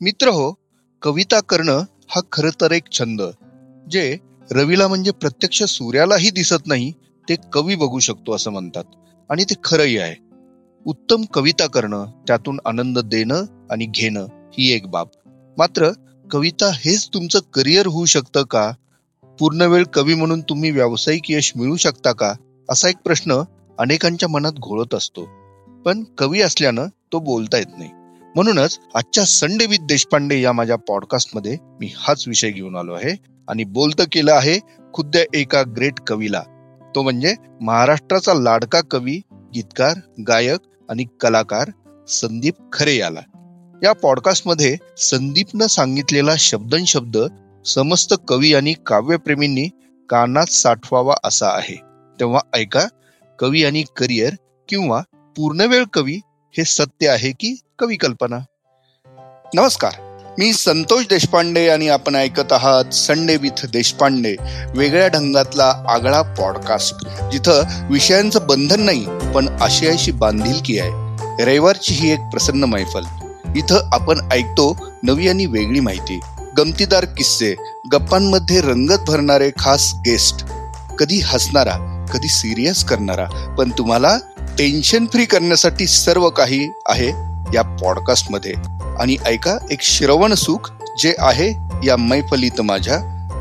मित्र हो कविता करणं हा खर तर एक छंद. जे रवीला म्हणजे प्रत्यक्ष सूर्यालाही दिसत नाही ते कवी बघू शकतो असं म्हणतात. आणि ते खरंही आहे. उत्तम कविता करणं त्यातून आनंद देणं आणि घेणं ही एक बाब. मात्र कविता हेच तुमचं करिअर होऊ शकतं का? पूर्ण वेळ कवी म्हणून तुम्ही व्यावसायिक यश मिळू शकता का? असा एक प्रश्न अनेकांच्या मनात घोळत असतो. पण कवी असल्यानं तो बोलता येत नाही. म्हणूनच आजच्या संडे विथ देशपांडे या माझ्या पॉडकास्टमध्ये मी हाच विषय घेऊन आलो आहे आणि बोलतं केलं आहे खुद्द एका ग्रेट कवीला. तो म्हणजे महाराष्ट्राचा लाडका कवी गीतकार गायक आणि कलाकार संदीप खरे याला. या पॉडकास्टमध्ये संदीपनं सांगितलेला शब्दन शब्द समस्त कवी आणि काव्यप्रेमींनी कानात साठवावा असा आहे. तेव्हा ऐका कवी आणि करिअर किंवा पूर्णवेळ कवी हे सत्य आहे की कवी कल्पना नमस्कार मी संतोष देशपांडे आणि आपण ऐकत आहात संडे विथ देशपांडे वेगळ्या ढंगातला आगळा पॉडकास्ट जिथं विषयांचं बंधन नाही पण आशयाशी बांधिलकी आहे. रविवारची ही एक प्रसन्न मैफल. इथं आपण ऐकतो नवी आणि वेगळी माहिती गमतीदार किस्से गप्पांमध्ये रंगत भरणारे खास गेस्ट कधी हसणारा कधी सिरियस करणारा पण तुम्हाला टेन्शन फ्री करण्यासाठी सर्व काही आहे या पॉडकास्टमध्ये. आणि ऐका एक श्रवण सुख जे आहे या मैफलीत माझ्या.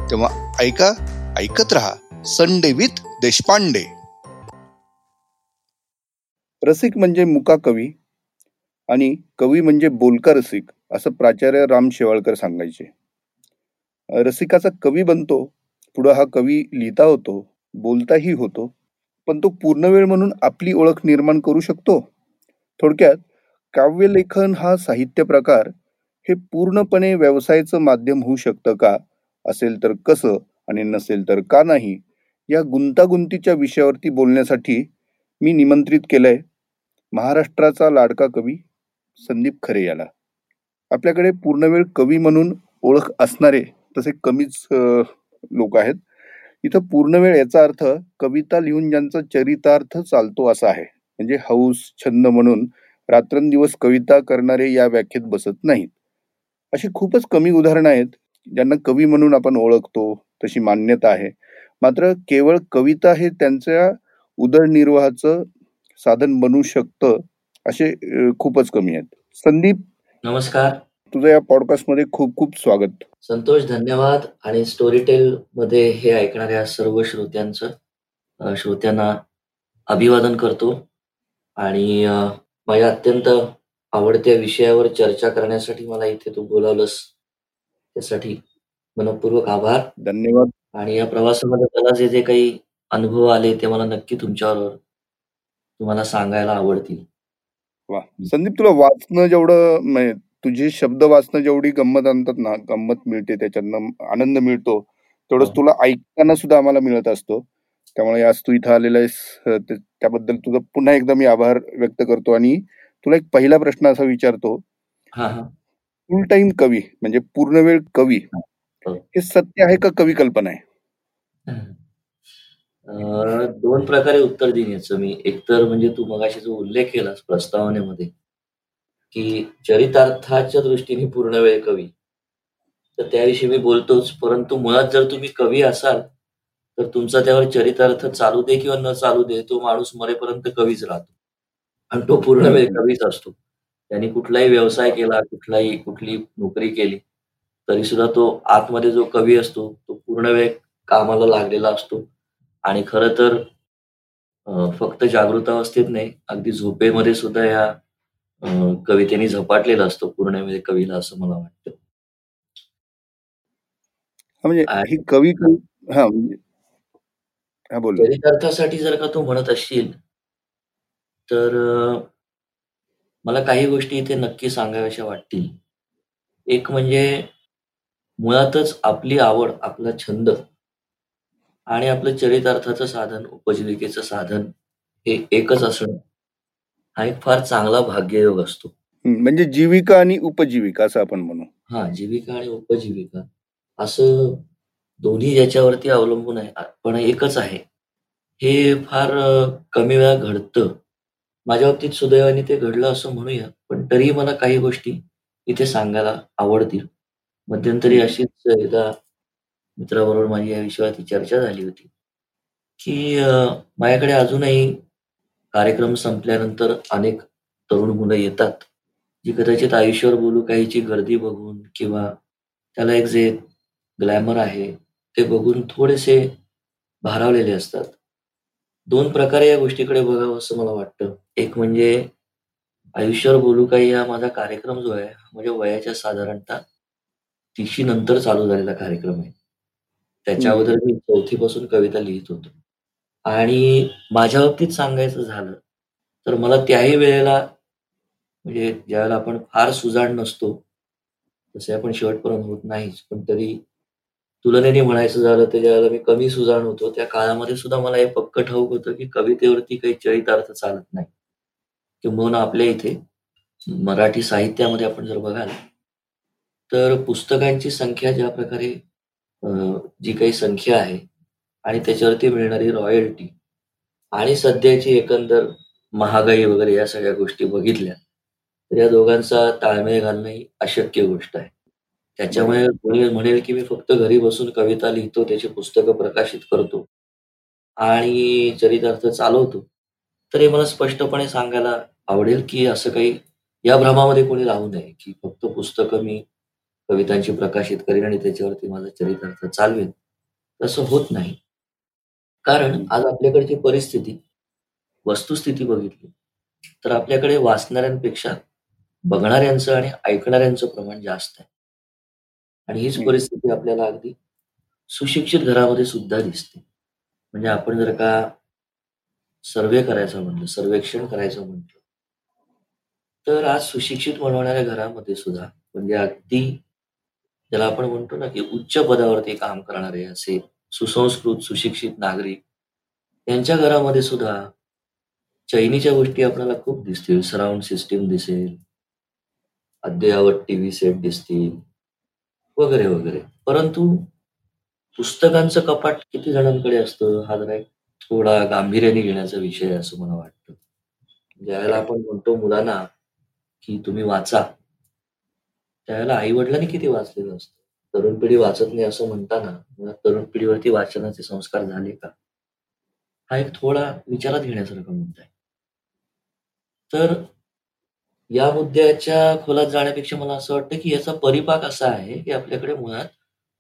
तेव्हा ऐका ऐकत रहा संडे विथ देशपांडे. रसिक म्हणजे मुका कवी आणि कवी म्हणजे बोलका रसिक असं प्राचार्य राम शेवाळकर सांगायचे. रसिकाचा कवी बनतो पुढं हा कवी लिहिता होतो बोलताही होतो. पण तो पूर्णवेळ म्हणून आपली ओळख निर्माण करू शकतो. थोडक्यात काव्यलेखन हा साहित्य प्रकार हे पूर्णपणे व्यवसायाचं माध्यम होऊ शकतं का? असेल तर कसं आणि नसेल तर का नाही? या गुंतागुंतीच्या विषयावरती बोलण्यासाठी मी निमंत्रित केलंय महाराष्ट्राचा लाडका कवी संदीप खरे याला. आपल्याकडे पूर्णवेळ कवी म्हणून ओळख असणारे तसे कमीच लोक आहेत. इथं पूर्ण वेळ याचा अर्थ कविता लिहून ज्यांचा चरितार्थ चालतो असा आहे. म्हणजे हौस छंद म्हणून रात्रंदिवस कविता करणारे या व्याख्येत बसत नाहीत. अशी खूपच कमी उदाहरणं आहेत ज्यांना कवी म्हणून आपण ओळखतो तशी मान्यता आहे. मात्र केवळ कविता हे त्यांच्या उदरनिर्वाहाचं साधन बनू शकतं असे खूपच कमी आहेत. संदीप? नमस्कार. तुझं या पॉडकास्टमध्ये खूप खूप स्वागत. संतोष धन्यवाद. आणि स्टोरी टेल मध्ये हे ऐकणाऱ्या सर्व श्रोत्यांचं श्रोत्यांना अभिवादन करतो. आणि माझ्या अत्यंत आवडत्या विषयावर चर्चा करण्यासाठी मला इथे तू बोलावलंस. त्यासाठी मनपूर्वक आभार. धन्यवाद. आणि या प्रवासामध्ये मला जे जे काही अनुभव आले ते मला नक्की तुमच्यावर तुम्हाला सांगायला आवडतील. वा. संदीप तुला वाचणं जेवढं तुझे शब्द वाचणं जेवढी गंमत आणतात ना गंमत मिळते त्याच्यातनं आनंद मिळतो तेवढंच हो. तुला ऐकताना सुद्धा आम्हाला मिळत असतो. त्यामुळे आज तू इथं आलेला आहेस त्याबद्दल तुझं पुन्हा एकदा मी आभार व्यक्त करतो आणि तुला एक पहिला प्रश्न असा विचारतो. फुल टाइम कवी म्हणजे पूर्ण वेळ कवी हो. हे. सत्य आहे का कवी कल्पना आहे? दोन प्रकारे उत्तर देईन याचं मी. एकतर म्हणजे तू मगाशी जो उल्लेख केलास प्रस्तावनेमध्ये की चरितार्थाच्या दृष्टीने पूर्ण वेळ कवी. तर त्याविषयी मी बोलतोच परंतु मुळात जर तुम्ही कवी असाल तर तुमचा त्यावर चरितार्थ चालू दे किंवा न चालू दे तो माणूस मरेपर्यंत कवीच राहतो. आणि तो पूर्ण वेळ कवीच असतो. त्यांनी कुठलाही व्यवसाय केला कुठलाही कुठली नोकरी केली तरी सुद्धा तो आतमध्ये जो कवी असतो तो पूर्ण वेळ कामाला लागलेला असतो. आणि खर तर फक्त जागृत अवस्थेत नाही अगदी झोपेमध्ये सुद्धा या कवितेने झपाटलेला असतो पूर्ण कवीला असं मला वाटतं. म्हणजे ही कवी हा म्हणजे जर का तू म्हणत असशील तर मला काही गोष्टी इथे नक्की सांगाव्याशा वाटतील. एक म्हणजे मुळातच आपली आवड आपला छंद आणि आपलं चरितार्थाचं साधन उपजीविकेचं साधन हे एकच असणं. हा एक फार चांगला भाग्ययोग असतो. म्हणजे जीविका आणि उपजीविका असं आपण म्हणू. हा जीविका आणि उपजीविका. असं दोन्ही ज्याच्यावरती अवलंबून आहे पण एकच आहे. हे फार कमी वेळा घडतं. माझ्या बाबतीत सुदैवाने ते घडलं असं म्हणूया पण तरी मला काही गोष्टी इथे सांगायला आवडतील. मध्यंतरी अशीच एकदा मित्राबरोबर माझी या विषयावरती चर्चा झाली होती, की माझ्याकडे अजूनही कार्यक्रम संपल्यानंतर अनेक तरुण मुलं येतात, जी कदाचित आयुष्यावर बोलू काहीची गर्दी बघून किंवा त्याला एक जे ग्लॅमर आहे, ते बघून थोडेसे भारावलेले असतात. दोन प्रकारे या गोष्टीकडे बघावं असं मला वाटतं. एक म्हणजे आयुष्यावर बोलू काही हा माझा कार्यक्रम जो आहे, म्हणजे वयाच्या साधारणतः तिशी नंतर चालू झालेला कार्यक्रम आहे. त्याच्या अगोदर मी चौथीपासून कविता लिहित होतो. आणि माझ्या बाबतीत सांगायचं झालं, तर मला त्याही वेळेला म्हणजे ज्यावेळेला आपण फार सुजाण नसतो, तसे आपण शेवटपर्यंत होत नाहीच. पण तरी तुलनेने म्हणायचं झालं तर ज्यावेळेला मी कमी सुजाण होतो, त्या काळामध्ये सुद्धा मला हे पक्क ठाऊक होतं, की कवितेवरती काही चरितार्थ चालत नाही. किंबहुना आपल्या इथे मराठी साहित्यामध्ये आपण जर बघाल, तर पुस्तकांची संख्या ज्या प्रकारे जी काही संख्या आहे आणि त्याच्यावरती मिळणारी रॉयल्टी आणि सध्याची एकंदर महागाई वगैरे या सगळ्या गोष्टी बघितल्या, तर या दोघांचा ताळमेळ घालणं ही अशक्य गोष्ट आहे. त्याच्यामुळे कोणी म्हणेल, की मी फक्त घरी बसून कविता लिहितो, त्याची पुस्तकं प्रकाशित करतो आणि चरितार्थ चालवतो. तर हे मला स्पष्टपणे सांगायला आवडेल, की असं काही या भ्रमामध्ये कोणी राहू नये, की फक्त पुस्तकं मी कवितांची प्रकाशित करीन आणि त्याच्यावरती माझा चरितार्थ चालवेन. तसं होत नाही. कारण आज आपल्याकडची परिस्थिती, वस्तुस्थिती बघितली, तर आपल्याकडे वाचणाऱ्यांपेक्षा बघणाऱ्यांचं आणि ऐकणाऱ्यांचं प्रमाण जास्त आहे. आणि हीच परिस्थिती आपल्याला अगदी सुशिक्षित घरामध्ये सुद्धा दिसते. म्हणजे आपण जर का सर्वे करायचं म्हटलं, सर्वेक्षण करायचं म्हटलं, तर आज सुशिक्षित बनवणाऱ्या घरामध्ये सुद्धा म्हणजे अगदी ज्याला आपण म्हणतो ना, की उच्च पदावरती काम करणारे असे सुसंस्कृत, सुशिक्षित नागरिक यांच्या घरामध्ये सुद्धा चैनीच्या गोष्टी आपल्याला खूप दिसतील. सराउंड सिस्टीम दिसेल, अद्ययावत टीव्ही सेट दिसतील वगैरे, वगैरे. परंतु पुस्तकांचं कपाट किती जणांकडे असतं, हा जरा एक थोडा गांभीर्याने घेण्याचा विषय असं मला वाटतं. ज्यावेळेला आपण म्हणतो मुलांना, की तुम्ही वाचा. त्यावेळेला आई-वडिलांनी किती वाचलेलं असतं. तरुण पिढी वाचत नाही असं म्हणताना, तरुण पिढीवरती वाचनाचे संस्कार झाले का? हा एक थोडा विचारात घेण्यासारखा मुद्दा आहे. तर या मुद्द्याच्या खोलात जाण्यापेक्षा मला असं वाटतं, की याचा परिपाक असा आहे, की आपल्याकडे मुळात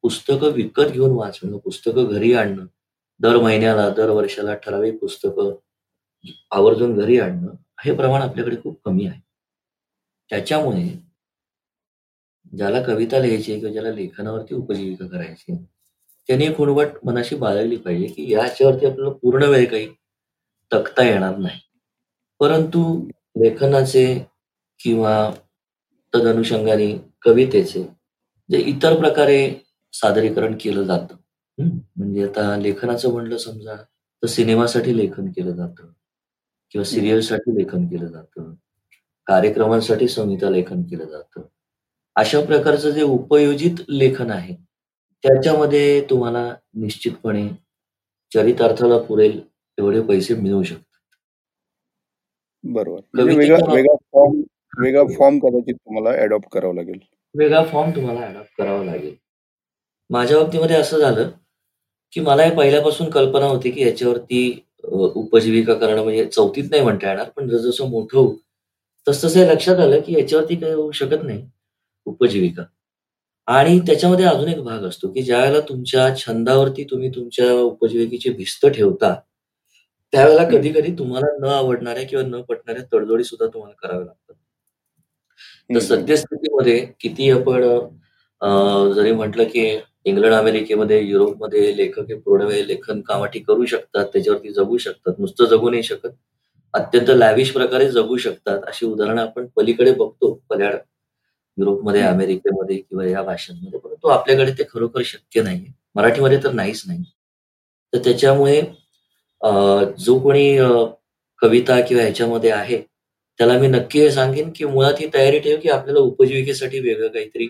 पुस्तकं विकत घेऊन वाचणं, पुस्तकं घरी आणणं, दर महिन्याला, दर वर्षाला ठराविक पुस्तकं आवर्जून घरी आणणं, हे प्रमाण आपल्याकडे खूप कमी आहे. त्याच्यामुळे ज्याला कविता लिहायची किंवा ज्याला लेखनावरती उपजीविका करायची त्यांनी खुणवट मनाशी बाळगली पाहिजे, की याच्यावरती आपल्याला पूर्ण वेळ काही तकता येणार नाही. परंतु लेखनाचे किंवा तदनुषंगाने कवितेचे जे इतर प्रकारे सादरीकरण केलं जातं. म्हणजे आता लेखनाचं म्हणलं समजा, तर सिनेमासाठी लेखन केलं जातं किंवा सिरियलसाठी लेखन केलं जातं. कार्यक्रमांसाठी संहिता लेखन केलं जातं. अशा प्रकारचं जे उपयोजित लेखन आहे, त्याच्यामध्ये तुम्हाला निश्चितपणे चरितार्थाला पुरेल एवढे पैसे मिळू शकतात. बरोबर. म्हणजे वेगळा फॉर्म वेगळा फॉर्म कदाचित तुम्हाला अडॉप्ट करावा लागेल. वेगळा फॉर्म तुम्हाला अडॉप्ट करावा लागेल. माझ्या बाबतीमध्ये असं झालं, की मला हे पहिल्यापासून कल्पना होती, की याच्यावरती उपजीविका करणं म्हणजे चौथीत नाही म्हणता येणार, पण जसं मोठं होऊ, तसं हे लक्षात आलं, की याच्यावरती काही होऊ शकत नाही. उपजीविका. आणि त्याच्यामध्ये अजून एक भाग असतो, की ज्यावेळेला तुमच्या छंदावरती तुम्ही तुमच्या उपजीविकेची भिस्त ठेवता, त्यावेळेला कधी-कधी तुम्हाला न आवडणाऱ्या किंवा न पटणाऱ्या तडजोडी सुद्धा तुम्हाला कराव्या लागतात. तर सद्यस्थितीमध्ये किती आपण जरी म्हटलं, की इंग्लंड, अमेरिकेमध्ये, युरोपमध्ये लेखक हे पूर्ण लेखन कामाठी करू शकतात, त्याच्यावरती जगू शकतात. नुसतं जगू नाही शकत, अत्यंत लॅविश प्रकारे जगू शकतात. अशी उदाहरणं आपण पलीकडे बघतो पल्याड युरोपमध्ये, अमेरिकेमध्ये किंवा या भाषांमध्ये. परंतु आपल्याकडे ते खरोखर शक्य नाही. मराठीमध्ये तर नाहीच नाही. तर त्याच्यामुळे जो कोणी कविता किंवा ह्याच्यामध्ये आहे, त्याला मी नक्की हे सांगेन, की मुळात ही तयारी ठेव, की आपल्याला उपजीविकेसाठी वेगळं काहीतरी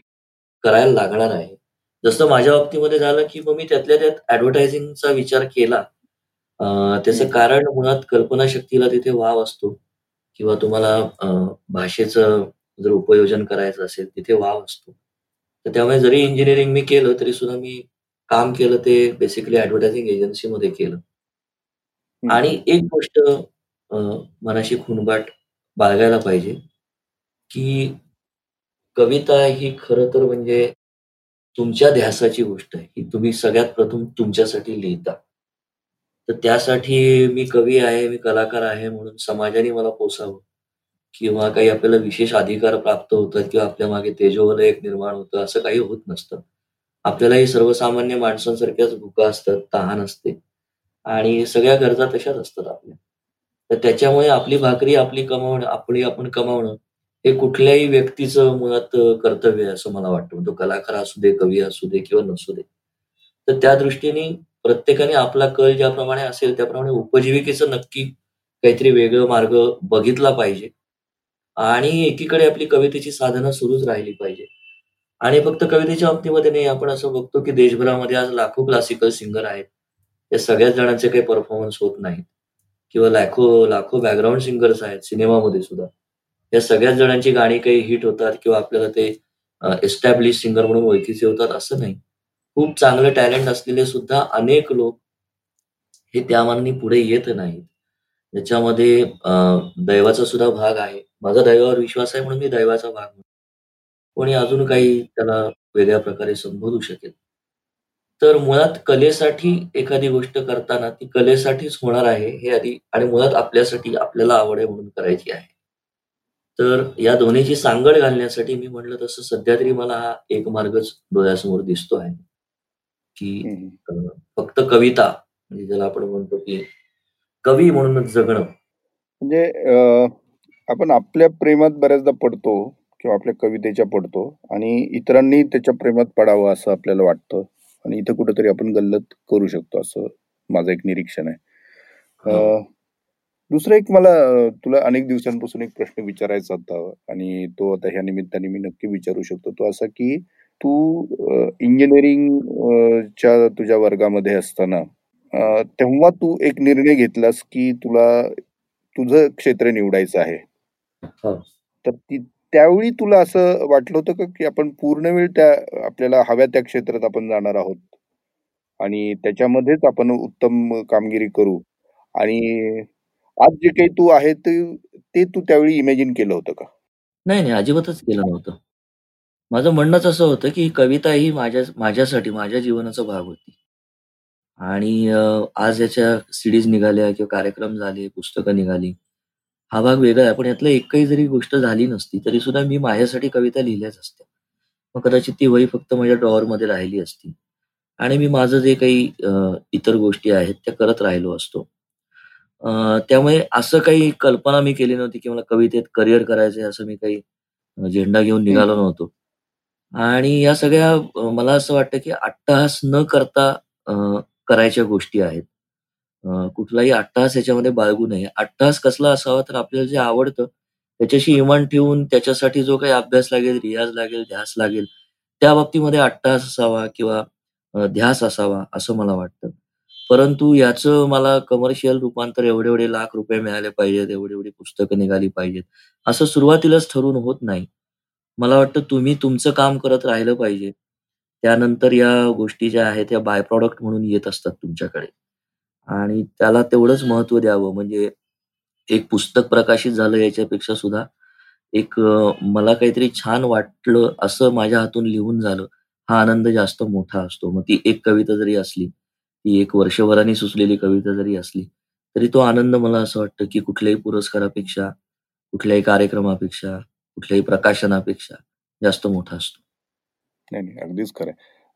करायला लागणार आहे. जसं माझ्या बाबतीमध्ये झालं, की मग मी त्यातल्या त्यात ऍडव्हर्टायझिंगचा विचार केला. त्याचं कारण मुळात कल्पनाशक्तीला तिथे वाव असतो किंवा तुम्हाला भाषेचं जर उपयोजन करायचं असेल तिथे वाव असतो. तर त्यामुळे जरी इंजिनिअरिंग मी केलं तरी सुद्धा मी काम केलं ते बेसिकली ऍडव्हर्टायझिंग एजन्सीमध्ये केलं. आणि एक गोष्ट मनाशी खुणबाट बाळगायला पाहिजे की कविता ही खरं तर म्हणजे तुमच्या ध्यासाची गोष्ट आहे. ही तुम्ही सगळ्यात प्रथम तुमच्यासाठी लिहिता. तर त्यासाठी मी कवी आहे मी कलाकार आहे म्हणून समाजाने मला पोसावं. किंवा काही आपल्याला विशेष अधिकार प्राप्त होतात किंवा आपल्या मागे तेजोवल एक निर्माण होतं असं काही होत नसतं. आपल्यालाही सर्वसामान्य माणसांसारख्याच भुका असतात तहान असते. आणि सगळ्या गरजा तशाच असतात आपल्या. तर त्याच्यामुळे आपली भाकरी आपली कमावणं आपली आपण कमावणं हे कुठल्याही व्यक्तीचं मुळात कर्तव्य आहे असं मला वाटतं. तो कलाकार असू दे कवी असू दे किंवा नसू दे. तर त्या दृष्टीने प्रत्येकाने आपला कल ज्याप्रमाणे असेल त्याप्रमाणे उपजीविकेचं नक्की काहीतरी वेगळं मार्ग बघितला पाहिजे. आणि एकीकडे आपली कवितेची साधना सुरूच राहिली पाहिजे. आणि फक्त कवितेच्या बाबतीमध्ये नाही आपण असं बघतो की देशभरामध्ये आज लाखो क्लासिकल सिंगर आहेत. या सगळ्याच जणांचे काही परफॉर्मन्स होत नाहीत. किंवा लाखो लाखो बॅकग्राऊंड सिंगर्स आहेत सिनेमामध्ये सुद्धा. या सगळ्याच जणांची गाणी काही हिट होतात किंवा आपल्याला ते एस्टॅब्लिश सिंगर म्हणून ओळखीचे होतात असं नाही. खूप चांगलं टॅलेंट असलेले सुद्धा अनेक लोक हे त्या पुढे येत नाहीत. ज्याच्यामध्ये दैवाचा सुद्धा भाग आहे. माझा दैवावर विश्वास आहे म्हणून मी दैवाचा भाग म्हणतो. कोणी अजून काही त्याला वेगळ्या प्रकारे संबोधू शकेल? तर मुळात कलेसाठी एखादी गोष्ट करताना ती कलेसाठीच होणार आहे हे आधी आणि मुळात आपल्यासाठी आपल्याला आवड आहे म्हणून करायची आहे. तर या दोन्हीची सांगड घालण्यासाठी मी म्हणलं तसं सध्या तरी मला हा एक मार्गच डोळ्यासमोर दिसतो आहे. की फक्त कविता म्हणजे ज्याला आपण म्हणतो की कवी म्हणूनच जगणं. म्हणजे आपण आपल्या प्रेमात बऱ्याचदा पडतो किंवा आपल्या कवितेच्या पडतो आणि इतरांनी त्याच्या प्रेमात पडावं असं आपल्याला वाटतं आणि इथं कुठेतरी आपण गल्लत करू शकतो असं माझं एक निरीक्षण आहे. दुसरं एक मला तुला अनेक दिवसांपासून एक प्रश्न विचारायचा होता आणि तो आता ह्या निमित्ताने मी नक्की विचारू शकतो. तो असा की तू इंजिनिअरिंग च्या तुझ्या वर्गामध्ये असताना तेव्हा तू एक निर्णय घेतलास की तुला तुझं क्षेत्र निवडायचं आहे. तर ती त्यावेळी तुला असं वाटलं होतं का की आपण पूर्ण वेळ त्या आपल्याला हव्या त्या क्षेत्रात आपण जाणार आहोत? आणि त्याच्यामध्येच आपण उत्तम कामगिरी करू. आणि आज जे काही तू आहे ते तू त्यावेळी इमॅजिन केलं होतं का? नाही नाही अजिबातच केलं नव्हतं. माझं म्हणणंच असं होतं की कविता ही माझ्या माझ्यासाठी माझ्या जीवनाचा भाग होती. आणि आज याच्या सिडीज निघाल्या किंवा कार्यक्रम झाले पुस्तकं निघाली. हा भाग वेगळा आहे. पण यातलं एकही जरी गोष्ट झाली नसती तरी सुद्धा मी माझ्यासाठी कविता लिहिल्याच असत्या. मग कदाचित ती वही फक्त माझ्या ड्रॉवरमध्ये राहिली असती. आणि मी माझं जे काही इतर गोष्टी आहेत त्या करत राहिलो असतो. त्यामुळे असं काही कल्पना मी केली नव्हती की मला कवितेत करिअर करायचंय असं मी काही झेंडा घेऊन निघालो नव्हतो. आणि या सगळ्या मला असं वाटतं की अट्टहास न करता करायच्या गोष्टी आहेत. कुठलाही अट्टहास याच्यामध्ये बाळगू नये. अट्टहास कसला असावा तर आपल्याला जे आवडतं त्याच्याशी इमान ठेवून त्याच्यासाठी जो काही अभ्यास लागेल रियाज लागेल ध्यास लागेल त्या बाबतीमध्ये अट्टहास असावा किंवा ध्यास असावा असं मला वाटतं. परंतु याचं मला कमर्शियल रूपांतर एवढे एवढे लाख रुपये मिळाले पाहिजेत एवढी एवढी पुस्तकं निघाली पाहिजेत असं सुरुवातीलाच ठरून होत नाही. मला वाटतं तुम्ही तुमचं काम करत राहिलं पाहिजे. त्यानंतर या गोष्टी ज्या आहेत त्या बाय प्रॉडक्ट म्हणून येत असतात तुमच्याकडे. आणि त्याला तेवढंच महत्त्व द्यावं. म्हणजे एक पुस्तक प्रकाशित झालं याच्यापेक्षा सुद्धा एक मला काहीतरी छान वाटलं असं माझ्या हातून लिहून झालं. हा आनंद जास्त मोठा असतो. मग ती एक कविता जरी असली ती एक वर्षभराने सुचलेली कविता जरी असली तरी तो आनंद मला असं वाटतं की कुठल्याही पुरस्कारापेक्षा कुठल्याही कार्यक्रमापेक्षा कुठल्याही प्रकाशनापेक्षा जास्त मोठा असतो. नाही नाही अगदीच खरं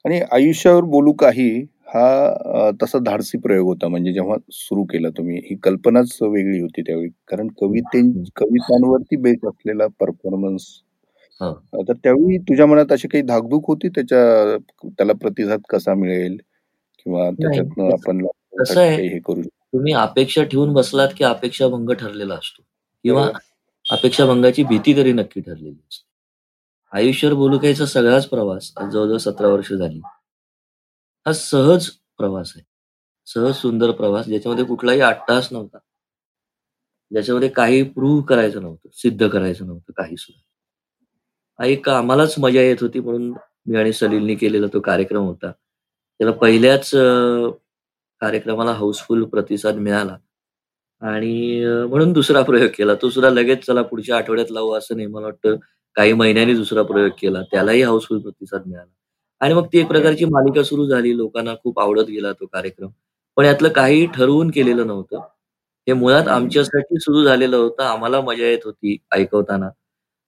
आणि आयुष्यावर बोलू काही हा तसा धाडसी प्रयोग होता. म्हणजे जेव्हा सुरू केला तुम्ही ही कल्पनाच वेगळी होती त्यावेळी. कारण कविते कवितांवरती बेस असलेला परफॉर्मन्स तर त्यावेळी तुझ्या मनात अशी काही धाकधूक होती? त्याच्या त्याला प्रतिसाद कसा मिळेल? किंवा त्याच्यातनं आपण हे करू तुम्ही अपेक्षा ठेवून बसलात की अपेक्षा भंग ठरलेला असतो. किंवा अपेक्षा भंगाची भीती तरी नक्की ठरलेली असते. आयुष्यावर बोलुकायचा सगळाच प्रवास आज जवळजवळ सतरा वर्ष झाली हा सहज प्रवास आहे सहज सुंदर प्रवास ज्याच्यामध्ये कुठलाही अट्टास नव्हता ज्याच्यामध्ये काही प्रूव्ह करायचं नव्हतं सिद्ध करायचं नव्हतं काही सुद्धा एक आम्हालाच मजा येत होती म्हणून मी आणि सलीलनी केलेला तो कार्यक्रम होता. त्याला पहिल्याच कार्यक्रमाला हाऊसफुल प्रतिसाद मिळाला आणि म्हणून दुसरा प्रयोग केला. तो सुद्धा लगेच चला पुढच्या आठवड्यात लावू असं नाही. मला वाटतं काही महिन्यांनी दुसरा प्रयोग केला. त्यालाही हाऊसफुल प्रतिसाद मिळाला आणि मग ती एक प्रकारची मालिका सुरू झाली. लोकांना खूप आवडत गेला तो कार्यक्रम. पण यातलं काही ठरवून केलेलं नव्हतं. हे मुळात आमच्यासाठी सुरू झालेलं होतं. आम्हाला मजा येत होती ऐकवताना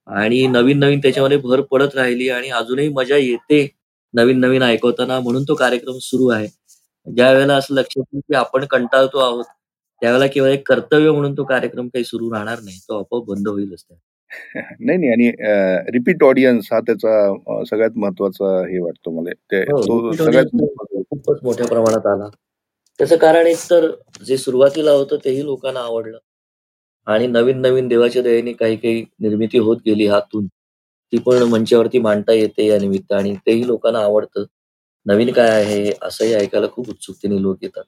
आणि नवीन-नवीन त्याच्यामध्ये भर पडत राहिली आणि अजूनही मजा येते नवीन-नवीन ऐकवताना म्हणून तो कार्यक्रम सुरू आहे. ज्यावेळेला असं लक्षात येईल, की आपण कंटाळतो आहोत, त्यावेळेला केवळ एक कर्तव्य म्हणून तो कार्यक्रम काही सुरू राहणार नाही. तो आपोआप बंद होईलच त्या. नाही, नाही आणि रिपीट ऑडियन्स हा त्याचा सगळ्यात महत्त्वाचा हे वाटतो मला. ते हो, तो सगळ्यात खूपच मोठ्या प्रमाणात आला. त्याचं कारण एक तर जे सुरुवातीला होतं तेही लोकांना आवडलं आणि नवीन-नवीन देवाच्या दयेने काही-काही निर्मिती होत गेली हातून. ती पण मंचावरती मांडता येते या निमित्त आणि तेही लोकांना आवडतं. नवीन काय आहे असंही ऐकायला खूप उत्सुकतेने लोक येतात.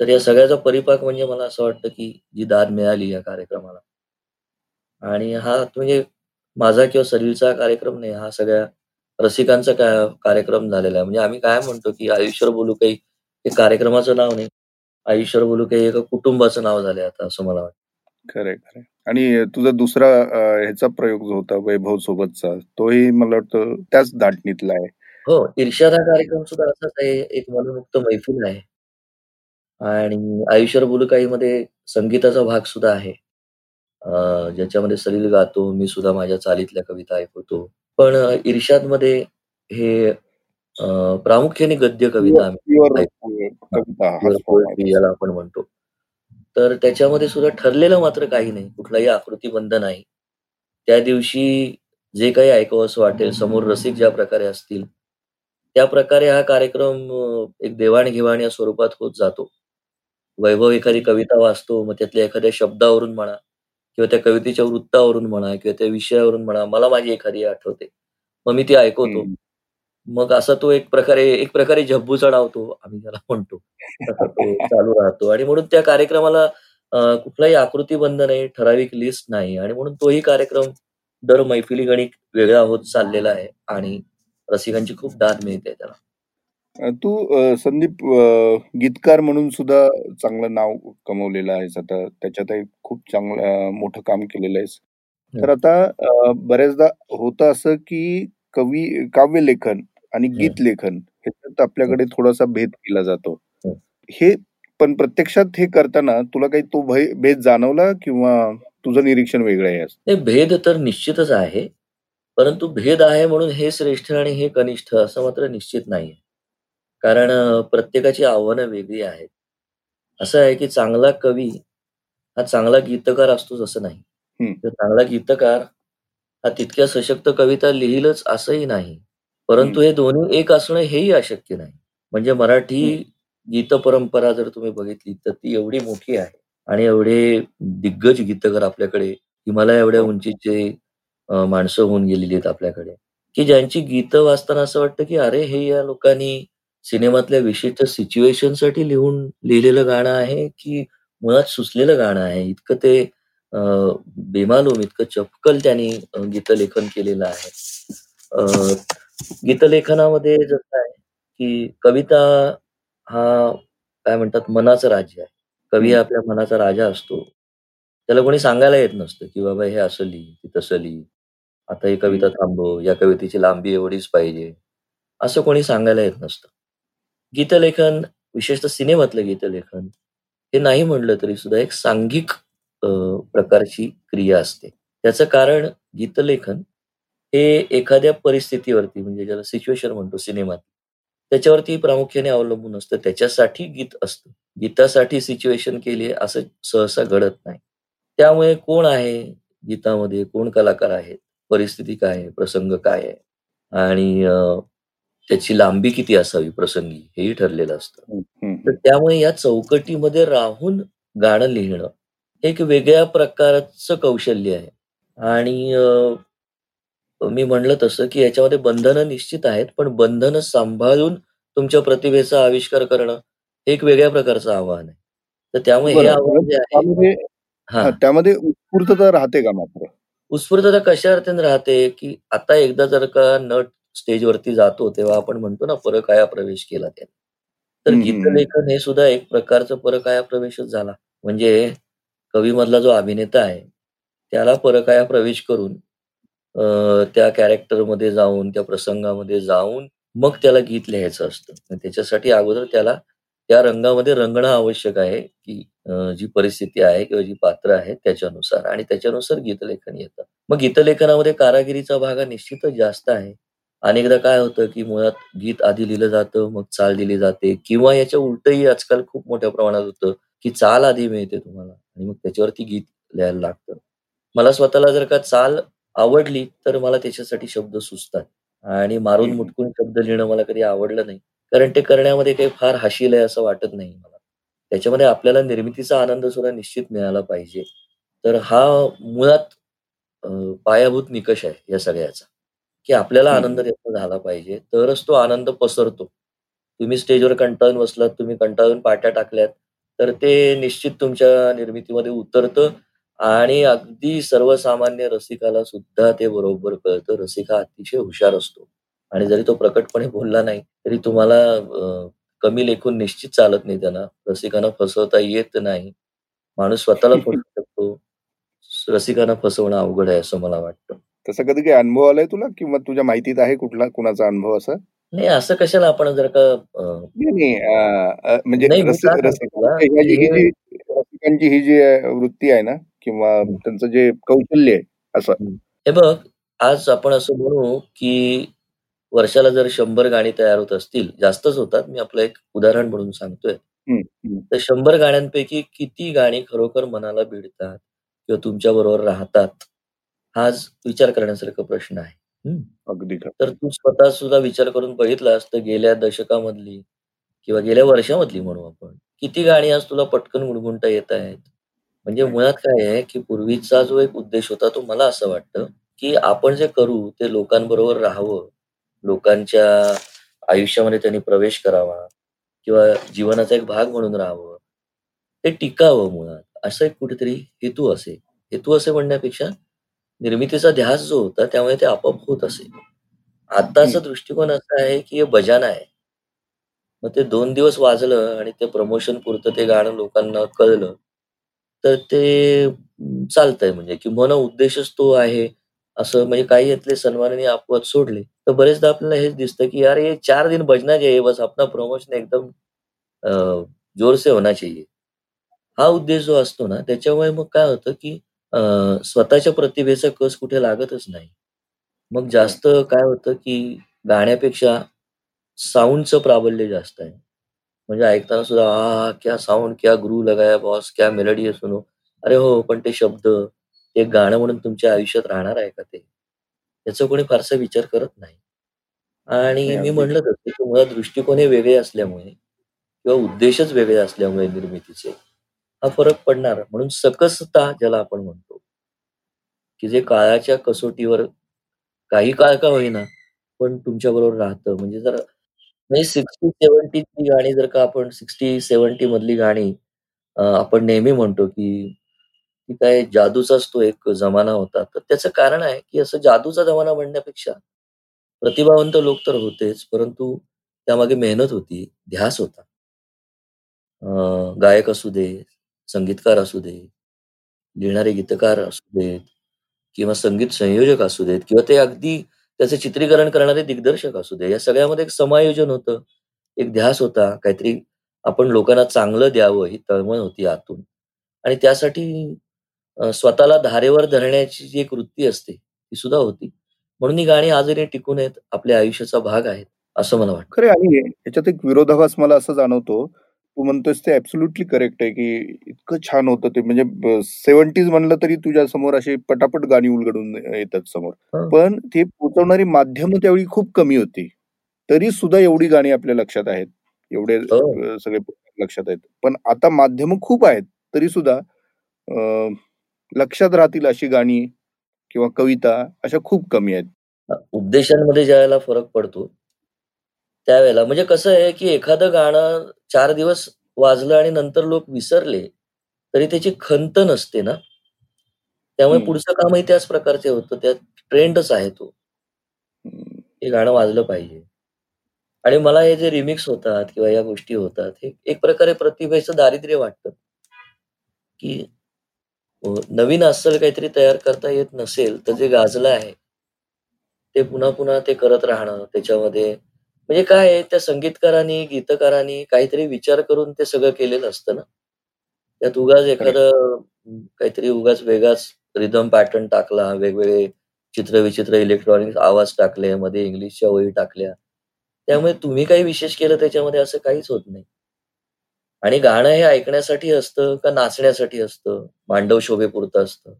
तर या सगळ्याचा परिपाक म्हणजे मला असं वाटतं, की जी दाद मिळाली या कार्यक्रमाला. आणि हा म्हणजे माझा किंवा सलीलचा कार्यक्रम नाही, हा सगळ्या रसिकांचा कार्यक्रम झालेला आहे. म्हणजे आम्ही काय म्हणतो, की आयुष्यभर बोलू काही हे कार्यक्रमाचं नाव नाही. आयुष्यभर बोलू काही एका कुटुंबाचं नाव झालंय आता असं मला वाटतं. खरंय, खरंय. आणि तुझा दुसरा ह्याचा प्रयोग जो होता वैभव सोबतचा, तोही मला वाटतं त्याच दाटणीतला आहे. हो, हा कार्यक्रम सुद्धा असाच आहे. एक मनमुक्त मैफिल आहे. आणि आयुष्यभर बोलू काही मध्ये संगीताचा भाग सुद्धा आहे. ज्याच्यामध्ये सलील गातो, मी सुद्धा माझ्या चालीतल्या कविता ऐकवतो. पण मध्ये हे प्रामुख्याने गद्य कविता आम्ही याला आपण म्हणतो. तर त्याच्यामध्ये सुद्धा ठरलेलं मात्र काही नाही. कुठलाही आकृतीबंध नाही. त्या दिवशी जे काही ऐकावंसं वाटेल, समोर रसिक ज्या प्रकारे असतील, त्या प्रकारे हा कार्यक्रम एक देवाण-घेवाण या स्वरूपात होत जातो. वैभव एखादी कविता वाचतो, मग त्यातल्या एखाद्या शब्दावरून म्हणा किंवा त्या कवितेच्या वृत्तावरून म्हणा किंवा त्या विषयावरून म्हणा, मला माझी एखादी आठवते. मग मी ती ऐकवतो. मग असा तो एक प्रकारे एक प्रकारे झब्बू चढावतो आम्ही त्याला म्हणतो. तो चालू राहतो आणि म्हणून त्या कार्यक्रमाला कुठलाही आकृतीबंध नाही, ठराविक लिस्ट नाही आणि म्हणून तोही कार्यक्रम दर मैफिली गणित वेगळा होत चाललेला आहे आणि रसिकांची खूप दाद मिळते त्याला. तू संदीप गीतकार म्हणून सुद्धा चांगलं नाव कमवलेलं आहेस आता. त्याच्यातही खूप चांगलं मोठं काम केलेलं आहेस. तर आता बऱ्याचदा होतं असं, की कवी काव्यलेखन आणि गीत लेखन ह्याच्यात आपल्याकडे थोडासा भेद केला जातो. हे पण प्रत्यक्षात हे करताना तुला काही तो भेद जाणवला किंवा तुझं निरीक्षण वेगळं आहे? भेद तर निश्चितच आहे. परंतु भेद आहे म्हणून हे श्रेष्ठ आणि हे कनिष्ठ असं मात्र निश्चित नाही. कारण प्रत्येकाची आव्हानं वेगळी आहेत. असं आहे की चांगला कवी हा चांगला गीतकार असतोच असं नाही. तर चांगला गीतकार हा तितक्या सशक्त कविता लिहिलच असंही नाही. परंतु हे दोन्ही एक असणं हेही अशक्य नाही. म्हणजे मराठी गीत परंपरा जर तुम्ही बघितली तर ती एवढी मोठी आहे आणि एवढे दिग्गज गीतकार आपल्याकडे हिमालय एवढ्या हो. उंचीचे माणसं होऊन गेलेली आहेत आपल्याकडे, की ज्यांची गीतं वाचताना असं वाटतं की अरे हे या लोकांनी सिनेमातल्या विशिष्ट सिच्युएशनसाठी लिहून लिहिलेलं गाणं आहे, की मुळात सुचलेलं गाणं आहे. इतकं ते बेमालूम, इतकं चपकल त्यांनी गीतलेखन केलेलं आहे. गीतलेखनामध्ये जसं आहे, की कविता हा काय म्हणतात मनाचं राज्य आहे. कवी आपल्या मनाचा राजा असतो. त्याला कोणी सांगायला येत नसतं, की बाबा हे असं लिही, ती तसं लिही. आता ही कविता थांबव, या कवितेची लांबी एवढीच पाहिजे. असं कोणी सांगायला येत नसतं. गीतलेखन, विशेषतः सिनेमातलं गीतलेखन, हे नाही म्हणलं तरी सुद्धा एक सांघिक प्रकारची क्रिया असते. त्याचं कारण गीतलेखन हे एखाद्या परिस्थितीवरती म्हणजे ज्याला सिच्युएशन म्हणतो सिनेमात, त्याच्यावरती प्रामुख्याने अवलंबून असतं. त्याच्यासाठी गीत असतं. गीतासाठी सिच्युएशन केली असं सहसा घडत नाही. त्यामुळे कोण आहे गीतामध्ये, कोण कलाकार आहेत, परिस्थिती काय आहे, प्रसंग काय आहे आणि त्याची लांबी किती असावी प्रसंगी हेही ठरलेलं असतं. तर त्यामुळे या चौकटीमध्ये राहून गाणं लिहिणं एक वेगळ्या प्रकारचं कौशल्य आहे आणि मी म्हणलं तसं, की याच्यामध्ये बंधनं निश्चित आहेत, पण बंधनं सांभाळून तुमच्या प्रतिभेचा आविष्कार करणं हे एक वेगळ्या प्रकारचं आव्हान आहे. तर त्यामुळे हे आव्हान जे आहे त्यामध्ये उत्स्फूर्तता राहते का मात्र? उत्स्फूर्तता कशा अर्थाने राहते की आता एकदा जर का नट स्टेजवरती जातो तेव्हा आपण म्हणतो ना परकाया प्रवेश केला त्याने. तर गीतलेखन हे सुद्धा एक प्रकारचं परकाया प्रवेशच झाला. म्हणजे कवीमधला जो अभिनेता आहे त्याला परकाया प्रवेश करून त्या कॅरेक्टरमध्ये जाऊन त्या प्रसंगामध्ये जाऊन मग त्याला गीत लिहायचं असतं. त्याच्यासाठी अगोदर त्याला त्या रंगामध्ये रंगणं आवश्यक आहे की जी परिस्थिती आहे किंवा जी पात्र आहे त्याच्यानुसार. आणि त्याच्यानुसार गीतलेखन येतं. मग गीतलेखनामध्ये कारागिरीचा भाग हा निश्चितच जास्त आहे. अनेकदा काय होतं की मुळात गीत आधी लिहिलं जातं मग चाल दिली जाते किंवा याच्या उलटही आजकाल खूप मोठ्या प्रमाणात होतं की चाल आधी मिळते तुम्हाला आणि मग त्याच्यावरती गीत लिहायला लागतं. मला स्वतःला जर का चाल आवडली तर मला त्याच्यासाठी शब्द सुचतात आणि मारून मुटकून शब्द लिहिणं मला कधी आवडलं नाही. कारण ते करण्यामध्ये काही फार हाशील आहे असं वाटत नाही मला. त्याच्यामध्ये आपल्याला निर्मितीचा आनंद सुद्धा निश्चित मिळाला पाहिजे. तर हा मुळात पायाभूत निकष आहे या सगळ्याचा. की आपल्याला आनंद त्याचा झाला पाहिजे. तरच तो आनंद पसरतो. तुम्ही स्टेजवर कंटाळून बसलात तुम्ही कंटाळून पाट्या टाकल्यात तर ते निश्चित तुमच्या निर्मितीमध्ये उतरतं आणि अगदी सर्वसामान्य रसिकाला सुद्धा ते बरोबर कळतं. रसिका अतिशय हुशार असतो. आणि जरी तो प्रकटपणे बोलला नाही तरी तुम्हाला कमी लेखून निश्चित चालत नाही त्यांना. रसिकांना फसवता येत नाही. माणूस स्वतःला फसवू शकतो. रसिकांना फसवणं अवघड आहे असं मला वाटतं. तसं कधी काही अनुभव आलाय तुला किंवा तुझ्या माहितीत आहे कुठला कुणाचा अनुभव असा? नाही असं कशाला आपण जर का म्हणजे रसिकांची ही जी वृत्ती आहे ना किंवा त्यांचं जे कौशल्य आहे असं. हे बघ आज आपण असं म्हणू की वर्षाला जर शंभर गाणी तयार होत असतील जास्तच होतात मी आपलं एक उदाहरण म्हणून सांगतोय. तर शंभर गाण्यांपैकी किती गाणी खरोखर मनाला भिडतात किंवा तुमच्या बरोबर राहतात? हाच विचार करण्यासारखा प्रश्न आहे. अगदी तर तू स्वतः सुद्धा विचार करून बघितलास तर गेल्या दशकामधली किंवा गेल्या वर्षामधली म्हणू आपण किती गाणी आज तुला पटकन गुणगुणता येत आहेत? म्हणजे मुळात काय आहे की पूर्वीचा जो एक उद्देश होता तो मला असं वाटतं की आपण जे करू ते लोकांबरोबर राहावं. लोकांच्या आयुष्यामध्ये त्यांनी प्रवेश करावा किंवा जीवनाचा एक भाग म्हणून राहावं. ते टिकावं मुळात. असं एक कुठेतरी हेतू असे. हेतू असे म्हणण्यापेक्षा निर्मितीचा ध्यास जो होता त्यामुळे ते आपोआप होत असे. आताचा दृष्टिकोन असा आहे की हे बजाना आहे. मग ते दोन दिवस वाजलं आणि ते प्रमोशन पुरतं ते गाणं लोकांना कळलं तर ते चालतंय म्हणजे. की मन उद्देशच तो आहे. असं म्हणजे काही यातले सन्मानाने अपवाद सोडले तर बरेचदा आपल्याला हेच दिसतं की यार हे चार दिन बजना चाहिए बस आपला प्रमोशन एकदम जोर से होना चाहिए. हा उद्देश जो असतो ना त्याच्यामुळे मग काय होतं की स्वतःच्या प्रतिभेचा कस कुठे लागतच नाही. मग जास्त काय होतं की गाण्यापेक्षा साऊंडचं प्राबल्य जास्त आहे. म्हणजे ऐकताना सुद्धा हा क्या साऊंड क्या ग्रू लगाया बॉस क्या मेलडी आहे सुनो. अरे हो पण ते शब्द ते गाणं म्हणून तुमच्या आयुष्यात राहणार आहे का ते? याचा कोणी फारसा विचार करत नाही. आणि मी म्हणलं तर की मुळात दृष्टिकोन हे वेगळे असल्यामुळे किंवा उद्देशच वेगळे असल्यामुळे निर्मितीचे हा फरक पडणार. म्हणून सकसता ज्याला आपण म्हणतो. की जे काळाच्या कसोटीवर काही काळ का होईना पण तुमच्या बरोबर राहतं. म्हणजे जर म्हणजे सिक्स्टी सेव्हन्टीची गाणी जर का आपण सिक्स्टी सेव्हन्टी मधली गाणी आपण नेहमी म्हणतो की की काय जादूचाच तो एक जमाना होता. तर त्याचं कारण आहे की असं जादूचा जमाना म्हणण्यापेक्षा प्रतिभावंत लोक तर होतेच परंतु त्यामागे मेहनत होती ध्यास होता. गायक असू दे संगीतकार असू दे लिहिणारे गीतकार असू देत किंवा संगीत संयोजक असू देत किंवा ते अगदी त्याचं चित्रीकरण करणारे दिग्दर्शक असू दे या सगळ्यामध्ये एक समायोजन होतं एक ध्यास होता काहीतरी आपण लोकांना चांगलं द्यावं ही तळमळ होती आतून. आणि त्यासाठी स्वतःला धारेवर धरण्याची जी एक वृत्ती असते ती सुद्धा होती. म्हणून ही गाणी आजही टिकून आहेत आपल्या आयुष्याचा भाग आहेत असं मला वाटतं. खरे आणि याच्यात एक विरोधाभास मला असं जाणवतो तू म्हणतोस ते ऍब्सोल्युटली करेक्ट आहे की इतकं छान होतं ते. म्हणजे सेव्हन्टीज म्हणलं तरी तुझ्या समोर अशी पटापट गाणी उलगडून येतात समोर. पण ते पोचवणारी माध्यम त्यावेळी खूप कमी होती. तरी सुद्धा एवढी गाणी आपल्या लक्षात आहेत. एवढे हो. सगळे लक्षात आहेत. पण आता माध्यम खूप आहेत. तरी सुद्धा लक्षात राहतील अशी गाणी किंवा कविता अशा खूप कमी आहेत. उद्देशांमध्ये ज्यावेळेला फरक पडतो त्यावेळेला. म्हणजे कसं आहे की एखादं गाणं चार दिवस वाजलं आणि नंतर लोक विसरले तरी त्याची खंत नसते ना. त्यामुळे पुढचं कामही त्याच प्रकारचे होतं. त्या ट्रेंडच आहे तो. हे गाणं वाजलं पाहिजे. आणि मला हे जे रिमिक्स होतात किंवा या गोष्टी होतात हे एक प्रकारे प्रतिभेचं दारिद्र्य वाटतं. की नवीन अस्सल काहीतरी तयार करता येत नसेल तर जे गाजलं आहे ते पुन्हा पुन्हा ते करत राहणं त्याच्यामध्ये म्हणजे काय आहे त्या संगीतकारांनी गीतकारांनी काहीतरी विचार करून ते सगळं केलेलं असतं ना? त्यात उगाच एखादं काहीतरी उगाच वेगळाच रिदम पॅटर्न टाकला वेगवेगळे चित्रविचित्र इलेक्ट्रॉनिक आवाज टाकले मध्ये इंग्लिशच्या वही टाकल्या. त्यामुळे तुम्ही काही विशेष केलं त्याच्यामध्ये असं काहीच होत नाही. आणि गाणं हे ऐकण्यासाठी असतं का नाचण्यासाठी असतं? मांडव शोभेपुरतं असतं.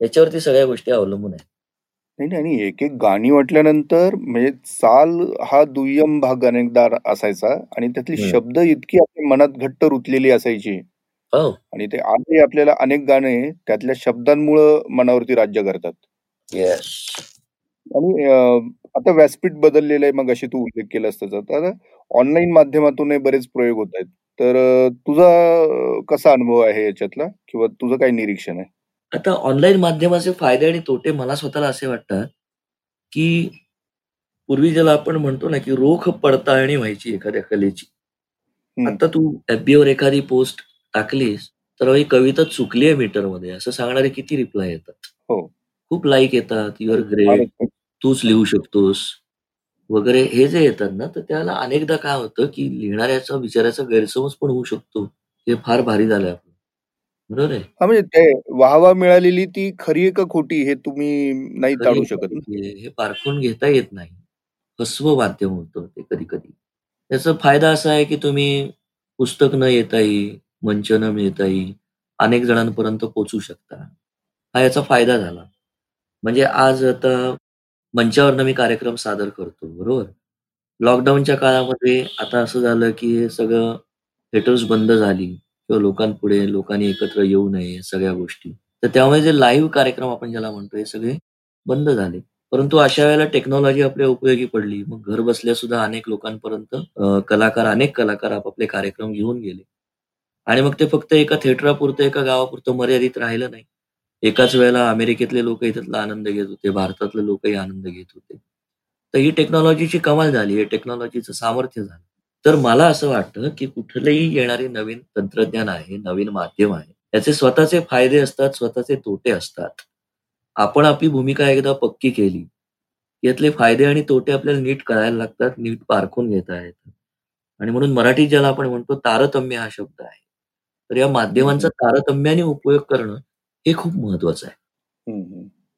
याच्यावरती सगळ्या गोष्टी अवलंबून आहेत. नाही आणि एक एक गाणी म्हटल्यानंतर म्हणजे चाल हा दुय्यम भाग अनेकदा असायचा आणि त्यातली शब्द इतकी आपल्या मनात घट्ट रुतलेली असायची. हो. आणि ते आजही आपल्याला अनेक गाणे त्यातल्या शब्दांमुळं मनावरती राज्य करतात. येस आणि आता व्यासपीठ बदललेलं आहे मग अशी तू उल्लेख केला असता तर ऑनलाईन माध्यमातून बरेच प्रयोग होत आहेत. तर तुझा कसा अनुभव आहे याच्यातला? किंवा तुझं काय निरीक्षण आहे? आता ऑनलाईन माध्यमाचे फायदे आणि तोटे मला स्वतःला असे वाटतात की पूर्वी ज्याला आपण म्हणतो ना की रोख पडताळणी व्हायची एखाद्या कलेची. आता तू एफबीवर एखादी पोस्ट टाकलीस तर ही कविता चुकली आहे मीटरमध्ये असं सांगणारे किती रिप्लाय येतात. हो. खूप लाईक येतात युअर ग्रेट तूच लिहू शकतोस. वगैरे हे जे येतात ना तर त्याला अनेकदा काय होतं की लिहिणाऱ्याचा विचाराचा गैरसमज पण होऊ शकतो. हे फार भारी आपलं. बरोबर आहे. हा म्हणजे ते वाहवा मिळालेली ती खरी आहे का खोटी हे तुम्ही नाही टाळू शकत. हे पारखून घेता येत नाही. हस्व माध्यम होतं ते कधी कधी त्याचा फायदा असा आहे की तुम्ही पुस्तक न येताही मंच न मिळताही अनेक जणांपर्यंत पोचू शकता. हा याचा फायदा झाला. म्हणजे आज आता मंचावरनं मी कार्यक्रम सादर करतो बरोबर? लॉकडाऊनच्या काळामध्ये आता असं झालं की हे सगळं थिएटर्स बंद झाली. किंवा लोकांपुढे लोकांनी एकत्र येऊ नये सगळ्या गोष्टी. तर त्यामुळे जे लाईव्ह कार्यक्रम आपण ज्याला म्हणतो हे सगळे बंद झाले. परंतु अशा वेळेला टेक्नॉलॉजी आपल्या उपयोगी पडली. मग घर बसल्या सुद्धा अनेक लोकांपर्यंत कलाकार अनेक कलाकार आपापले कार्यक्रम घेऊन गेले. आणि मग ते फक्त एका थिएटरापुरतं एका गावापुरतं मर्यादित राहिलं नाही. एकाच वेळेला अमेरिकेतले लोक त्यातला आनंद घेत होते भारतातले लोकही आनंद घेत होते. तर ही टेक्नॉलॉजीची कमाल झाली. हे टेक्नॉलॉजीचं सामर्थ्य झालं. तर मला असं वाटतं की कुठलंही येणारे नवीन तंत्रज्ञान आहे नवीन माध्यम आहे याचे स्वतःचे फायदे असतात स्वतःचे तोटे असतात. आपण आपली भूमिका एकदा पक्की केली यातले फायदे आणि तोटे आपल्याला नीट करायला लागतात नीट पारखून घेता येतात आणि म्हणून मराठीत ज्याला आपण म्हणतो तारतम्य हा शब्द आहे. तर या माध्यमांचा तारतम्याने उपयोग करणं हे खूप महत्वाचं आहे.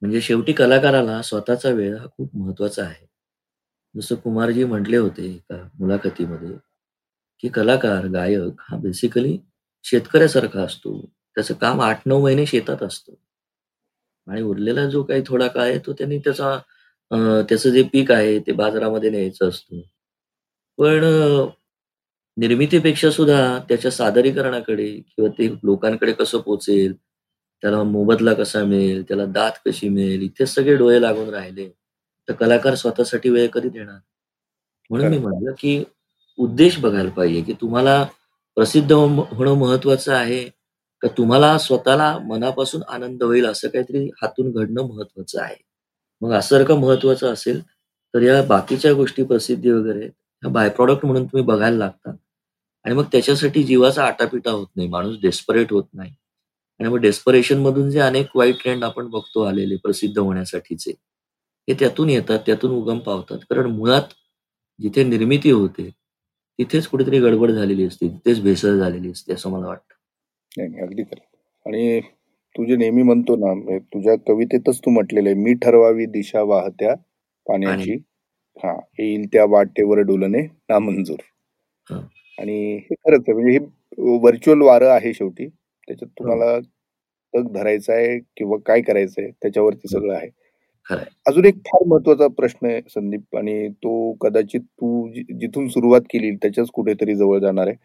म्हणजे शेवटी कलाकाराला स्वतःचा वेळ हा खूप महत्त्वाचा आहे. जसं कुमारजी म्हटले होते एका मुलाखतीमध्ये की कलाकार गायक हा बेसिकली शेतकऱ्यासारखा असतो. त्याचं काम आठ नऊ महिने शेतात असतं. आणि उरलेला जो काही थोडा काळ आहे तो त्यांनी त्याचा त्याचं जे पीक आहे ते बाजारामध्ये न्यायचं असतं. पण निर्मितीपेक्षा सुद्धा त्याच्या सादरीकरणाकडे किंवा ते लोकांकडे कसं पोचेल त्याला मोबदला कसा मिळेल त्याला दात कशी मिळेल इथे सगळे डोळे लागून राहिले. तर कलाकार स्वतःसाठी वेळ कधी देणार? म्हणून मी म्हटलं की उद्देश बघायला पाहिजे की तुम्हाला प्रसिद्ध होणं महत्वाचं आहे का तुम्हाला स्वतःला मनापासून आनंद होईल असं काहीतरी हातून घडणं महत्वाचं आहे. मग असं जर का महत्वाचं असेल तर या बाकीच्या गोष्टी प्रसिद्धी वगैरे ह्या बाय प्रॉडक्ट म्हणून तुम्ही बघायला लागता. आणि मग त्याच्यासाठी जीवाचा आटापिटा होत नाही माणूस डेस्परेट होत नाही. आणि मग डेस्परेशन मधून जे अनेक वाईट ट्रेंड आपण बघतो आलेले प्रसिद्ध होण्यासाठीचे हे त्यातून येतात त्यातून उगम पावतात. कारण मुळात जिथे निर्मिती होते तिथेच कुठेतरी गडबड झालेली असते तिथेच भेसळ झालेली असते असं मला वाटतं. नाही अगदी खरं. आणि तू जे नेहमी म्हणतो ना म्हणजे तुझ्या कवितेतच तू म्हटलेलं आहे मी ठरवावी दिशा वाहत्या पाण्याची. हा येईल त्या वाटेवर डोलणे नामंजूर आणि हे खरंच आहे म्हणजे हे व्हर्च्युअल वारं आहे शेवटी. त्याच्यात. तुम्हाला तग धरायचा आहे किंवा काय करायचंय त्याच्यावरती सगळं आहे. अजून एक फार महत्त्वाचा प्रश्न आहे संदीप आणि तो कदाचित तू जिथून सुरुवात केली त्याच्याच कुठेतरी जवळ जाणार आहे.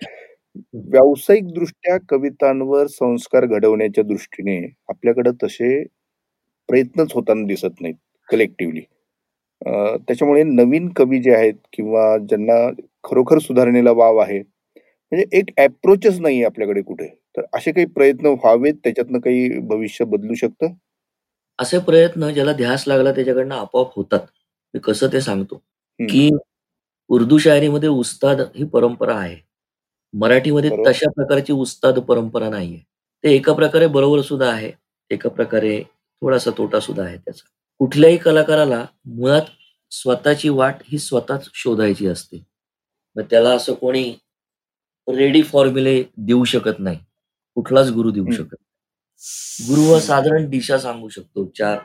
व्यावसायिक दृष्ट्या कवितांवर संस्कार घडवण्याच्या दृष्टीने आपल्याकडे तसे प्रयत्नच होताना दिसत नाहीत कलेक्टिव्हली त्याच्यामुळे नवीन कवी जे आहेत किंवा ज्यांना खरोखर सुधारणेला वाव आहे म्हणजे एक अप्रोचच नाही आपल्याकडे कुठे. तर असे काही प्रयत्न व्हावेत त्याच्यातनं काही भविष्य बदलू शकतं? असे प्रयत्न ज्याला ध्यास लागला त्याच्याकडनं आपोआप होतात. मी कसं ते सांगतो, की उर्दू शायरीमध्ये उस्ताद ही परंपरा आहे. मराठीमध्ये तशा प्रकारची उस्ताद परंपरा नाहीये. ते एका प्रकारे बरोबर सुद्धा आहे. एका प्रकारे थोडासा तोटा सुद्धा आहे त्याचा. कुठल्याही कलाकाराला मुळात स्वतःची वाट ही स्वतःच शोधायची असते. मग त्याला असं कोणी रेडी फॉर्म्युले देऊ शकत नाही. कुठलाच गुरु देऊ शकत गुरु साधारण दिशा सांगू शकतो, चार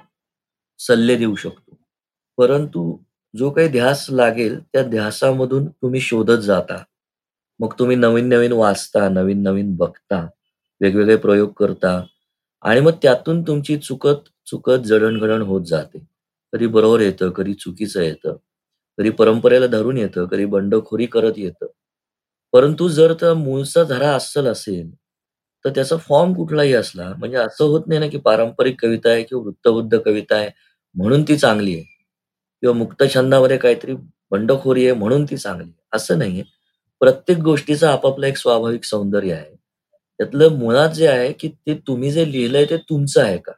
सल्ले देऊ शकतो. परंतु जो काही ध्यास लागेल त्या ध्यासामधून तुम्ही शोधत जाता. मग तुम्ही नवीन-नवीन वाचता, नवीन-नवीन बघता, वेगवेगळे प्रयोग करता आणि मग त्यातून तुमची चुकत, चुकत जडणघडण होत जाते. कधी बरोबर येतं, कधी चुकीचं येतं. कधी परंपरेला धरून येतं, कधी बंडखोरी करत येतं. परंतु जर त्या मूळचा धरा अस्सल असेल, तर त्याचा फॉर्म कुठलाही असला, म्हणजे असं होत नाही ना, की पारंपरिक कविता आहे किंवा वृत्तबुद्ध कविता आहे म्हणून ती चांगली आहे किंवा मुक्त छंदामध्ये काहीतरी बंडखोरी आहे म्हणून ती चांगली आहे, असं नाहीये. प्रत्येक गोष्टीचं आपापलं एक स्वाभाविक सौंदर्य आहे. त्यातलं मुळात जे आहे, की ते तुम्ही जे लिहिलंय ते तुमचं आहे का?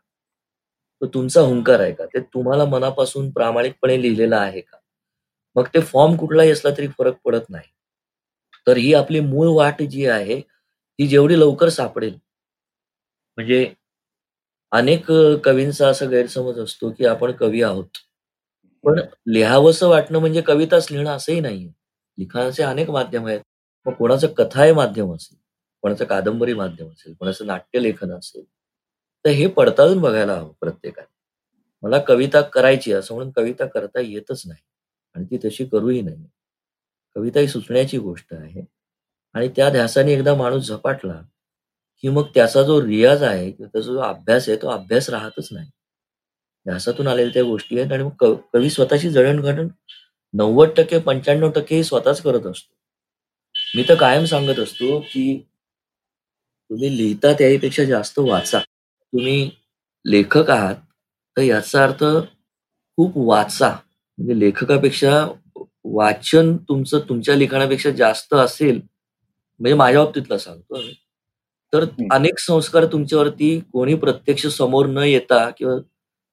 तो तुमचा हुंकार आहे का? ते तुम्हाला मनापासून प्रामाणिकपणे लिहिलेलं आहे का? मग ते फॉर्म कुठलाही असला तरी फरक पडत नाही. तर ही आपली मूळ वाट जी आहे, ती जेवढी लवकर सापडेल म्हणजे अनेक कवींचा असा गैरसमज असतो, की आपण कवी आहोत. पण लिहावंसं वाटणं म्हणजे कविताच लिहिणं असंही नाहीये. लिखाणाचे अनेक माध्यम आहेत. मग कोणाचं कथा हे माध्यम असेल, कोणाचं कादंबरी माध्यम असेल, कोणाचं नाट्यलेखन असेल. तर हे पडताळून बघायला हवं प्रत्येकाने. मला कविता करायची असं म्हणून कविता करता येतच नाही आणि ती तशी करूही नाही. कविता ही सुचण्याची गोष्ट आहे आणि त्या ध्यासाने एकदा माणूस झपाटला, की मग त्याचा जो रियाज आहे किंवा त्याचा जो अभ्यास आहे तो अभ्यास राहतच नाही. ध्यासातून आलेल्या त्या गोष्टी आहेत आणि मग कवी स्वतःची जडणघडण टक्के पंच्याण्णव टक्के स्वतःच करत असतो. मी तर कायम सांगत असतो, की तुम्ही लिहिता त्याहीपेक्षा जास्त वाचा. तुम्ही लेखक आहात, तर याचा अर्थ खूप वाचा. म्हणजे लेखकापेक्षा वाचन तुमचं तुमच्या लिखाणापेक्षा जास्त असेल, म्हणजे माझ्या बाबतीतला सांगतो तर अनेक संस्कार तुमच्यावरती कोणी प्रत्यक्ष समोर न येता किंवा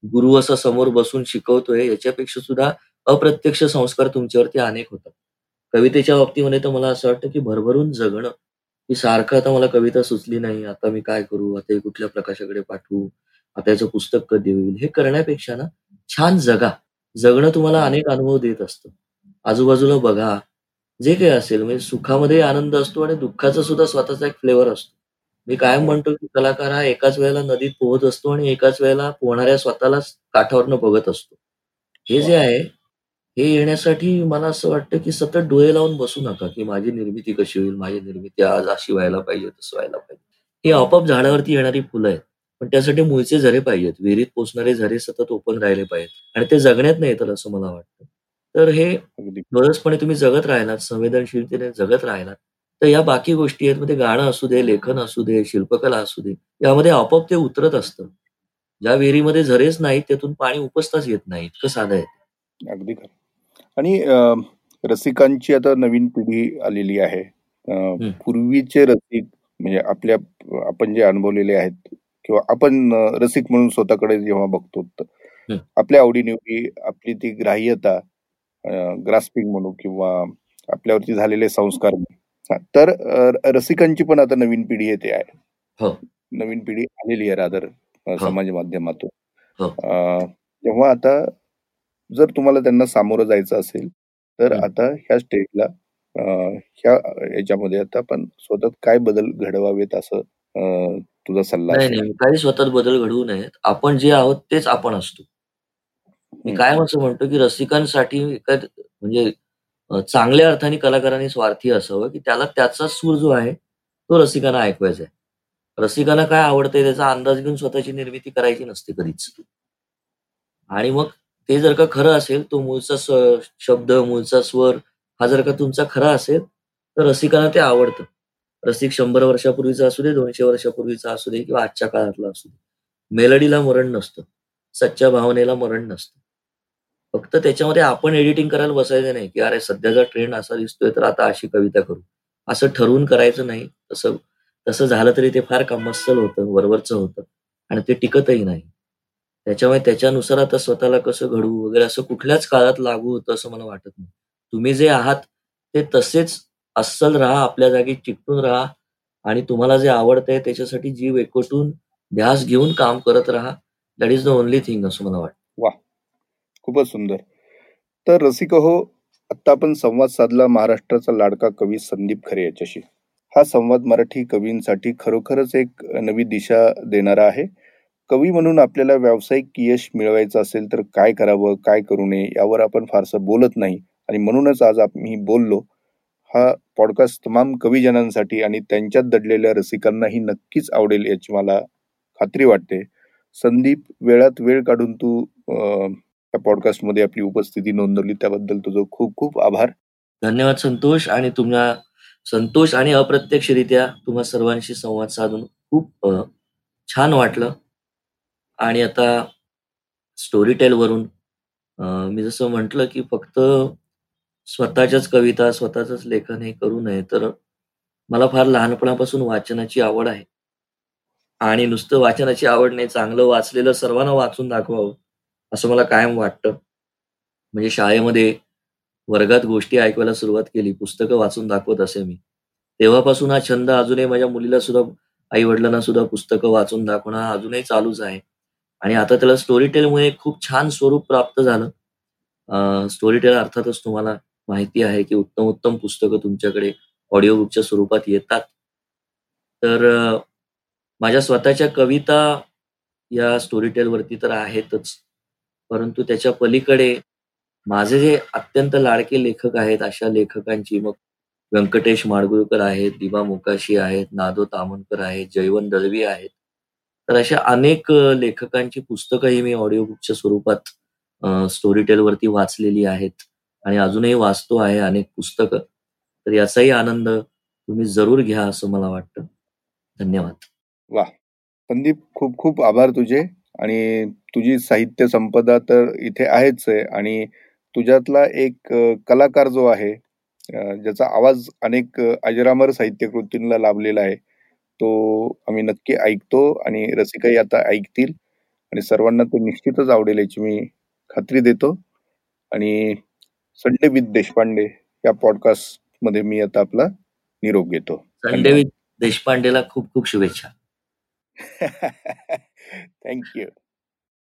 गुरु असा समोर बसून शिकवतोय याच्यापेक्षा सुद्धा अप्रत्यक्ष संस्कार तुमच्यावरती अनेक होतात. कवितेच्या बाबतीमध्ये तर मला असं वाटतं, की भरभरून जगणं, की सारखं आता मला कविता सुचली नाही, आता मी काय करू? आता हे कुठल्या प्रकाशाकडे पाठवू? आता याचं पुस्तक कधी होईल? हे करण्यापेक्षा ना छान जगा. जगणं तुम्हाला अनेक अनुभव देत असतं. आजूबाजूला बघा. जे काही असेल म्हणजे सुखामध्ये आनंद असतो आणि दुःखाचा सुद्धा स्वतःचा एक फ्लेवर असतो. मी कायम म्हणतो, की कलाकार हा एकाच वेळेला नदीत पोहत असतो आणि एकाच वेळेला पोहणाऱ्या स्वतःला काठावरनं बघत असतो. हे जे आहे, हे येण्यासाठी मला असं वाटतं, की सतत डोळे लावून बसू नका, की माझी निर्मिती कशी होईल? माझी निर्मिती आज अशी व्हायला पाहिजे, तसं व्हायला पाहिजे. ही आपोआप झाडावरती येणारी फुलं आहेत. पण त्यासाठी मुळचे झरे पाहिजेत. विहिरीत पोचणारे झरे सतत ओपन राहिले पाहिजेत आणि ते जगण्यात नाही तर असं मला वाटतं. तर हे डोळसपणे तुम्ही जगत राहिलात, संवेदनशीलतेने जगत राहिलात, तर या बाकी गोष्टी आहेत. मध्ये गाणं असू दे, लेखन असू दे, शिल्पकला असू दे, यामध्ये आपोआप ते उतरत असतं. ज्या विहिरीमध्ये झरेच नाहीत, त्यातून पाणी उपसताच येत नाही. इतकं साधं आहे. अगदी खरं. आणि रसिकांची आता नवीन पिढी आलेली आहे. पूर्वीचे रसिक म्हणजे आपल्या आपण जे अनुभवलेले आहेत किंवा आपण रसिक म्हणून स्वतःकडे जेव्हा बघतो, आपल्या आवडी आपली ती ग्राह्यता ग्रास्पिंग म्हणू किंवा आपल्यावरती झालेले संस्कार तर रसिकांची पण आता नवीन पिढी येते आहे. हो. नवीन पिढी आलेली आहे रादर हो. समाज माध्यमातून. हो. तेव्हा आता जर तुम्हाला त्यांना सामोरं जायचं असेल, तर आता ह्या स्टेजला ह्या याच्यामध्ये आता आपण स्वतःत काय बदल घडवावेत असं तुझा सल्ला नाही. काही स्वतःत बदल घडवू नयेत. आपण जे आहोत तेच आपण असतो. मी काय असं म्हणतो, की रसिकांसाठी म्हणजे चांगल्या अर्थाने कलाकारांनी स्वार्थी असावं, की त्याला त्याचा सूर जो आहे, तो रसिकांना ऐकवायचा आहे. रसिकांना काय आवडतंय त्याचा अंदाज घेऊन स्वतःची निर्मिती करायची नसते कधीच. आणि मग ते जर का खरं असेल, तो मूळचा शब्द, मूळचा स्वर हा जर का तुमचा खरा असेल, तर रसिकांना ते आवडतं. रसिक शंभर वर्षापूर्वीचा असू दे, दोनशे वर्षापूर्वीचा असू दे किंवा आजच्या काळातला असू दे. मेलडीला मरण नसतं. सच्च्या भावनेला मरण नसतं. फक्त त्याच्यामध्ये आपण एडिटिंग करायला बसायचं नाही, की अरे सध्याचा ट्रेंड असा दिसतोय तर आता अशी कविता करू. असं ठरवून करायचं नाही. तसं तसं झालं तरी ते फार कमस्सल होतं, वरवरचं होतं आणि ते टिकतही नाही. त्याच्यामुळे त्याच्यानुसार आता स्वतःला कसं घडवू वगैरे असं कुठल्याच काळात लागू होतं असं मला वाटत नाही. तुम्ही जे आहात ते तसेच अस्सल राहा, आपल्या जागी चिकटून राहा आणि तुम्हाला जे आवडतंय त्याच्यासाठी जीव एकवटून ध्यास घेऊन काम करत राहा. That is the only thing असं मला वाटतं. खूपच सुंदर. तर रसिक हो, आता आपण संवाद साधला महाराष्ट्राचा लाडका कवी संदीप खरे याच्याशी. हा संवाद मराठी कवींसाठी खरोखरच एक नवी दिशा देणारा आहे. कवी म्हणून आपल्याला व्यावसायिक यश मिळवायचं असेल तर काय करावं, काय करू नये यावर आपण फारसं बोलत नाही आणि म्हणूनच आज आम्ही बोललो. हा पॉडकास्ट तमाम कवीजनांसाठी आणि त्यांच्यात दडलेल्या रसिकांनाही नक्कीच आवडेल याची मला खात्री वाटते. संदीप वेळात वेळ काढून तू त्या पॉडकास्टमध्ये आपली उपस्थिती नोंदवली त्याबद्दल तुझं खूप खूप आभार. धन्यवाद संतोष आणि तुम्हाला संतोष आणि अप्रत्यक्षरित्या तुम्हा सर्वांशी संवाद साधून खूप छान वाटलं. आणि आता स्टोरी टेलवरून मी जसं म्हटलं, की फक्त स्वतःच्याच कविता, स्वतःच लेखन हे करू नये. तर मला फार लहानपणापासून वाचनाची आवड आहे. आणि नुसतं वाचनाची आवड नाही, चांगलं वाचलेलं सर्वांना वाचून दाखवावं, असं मला कायम वाटतं. म्हणजे शाळेमध्ये वर्गात गोष्टी ऐकवायला सुरुवात केली, पुस्तकं वाचून दाखवत असे मी. तेव्हापासून हा छंद अजूनही माझ्या मुलीला सुद्धा, आई-वडिलांना सुद्धा पुस्तकं वाचून दाखवणं अजूनही चालूच आहे. आणि आता त्याला स्टोरी टेलमुळे खूप छान स्वरूप प्राप्त झालं. स्टोरी टेल अर्थातच तुम्हाला माहिती आहे, की उत्तम-उत्तम पुस्तकं तुमच्याकडे ऑडिओ बुकच्या स्वरूपात येतात. तर माझ्या स्वतःच्या कविता या स्टोरी टेलवरती तर आहेतच. परंतु त्याच्या पलीकडे माझे जे अत्यंत लाडके लेखक आहेत, अशा लेखकांची मग व्यंकटेश माडगुळकर आहेत, दिबा मोकाशी आहेत, नादो तामणकर आहेत, जयवंत दळवी आहेत. तर अशा अनेक लेखकांची पुस्तकंही मी ऑडिओ बुकच्या स्वरूपात स्टोरी टेलवरती वाचलेली आहेत आणि अजूनही वाचतो आहे अनेक पुस्तकं. तर याचाही आनंद तुम्ही जरूर घ्या असं मला वाटतं. धन्यवाद. वा संदीप खूप खूप आभार तुझे आणि तुझी साहित्य संपदा तर इथे आहेच आहे आणि तुझ्यातला एक कलाकार जो आहे ज्याचा आवाज अनेक अजरामर साहित्य कृतींना लाभलेला आहे तो आम्ही नक्की ऐकतो आणि रसिकही आता ऐकतील आणि सर्वांना तो निश्चितच आवडेल याची मी खात्री देतो. आणि संडे विथ देशपांडे या पॉडकास्टमध्ये मी आता आपला निरोप घेतो. संडे विथ देशपांडेला खूप खूप शुभेच्छा. थँक्यू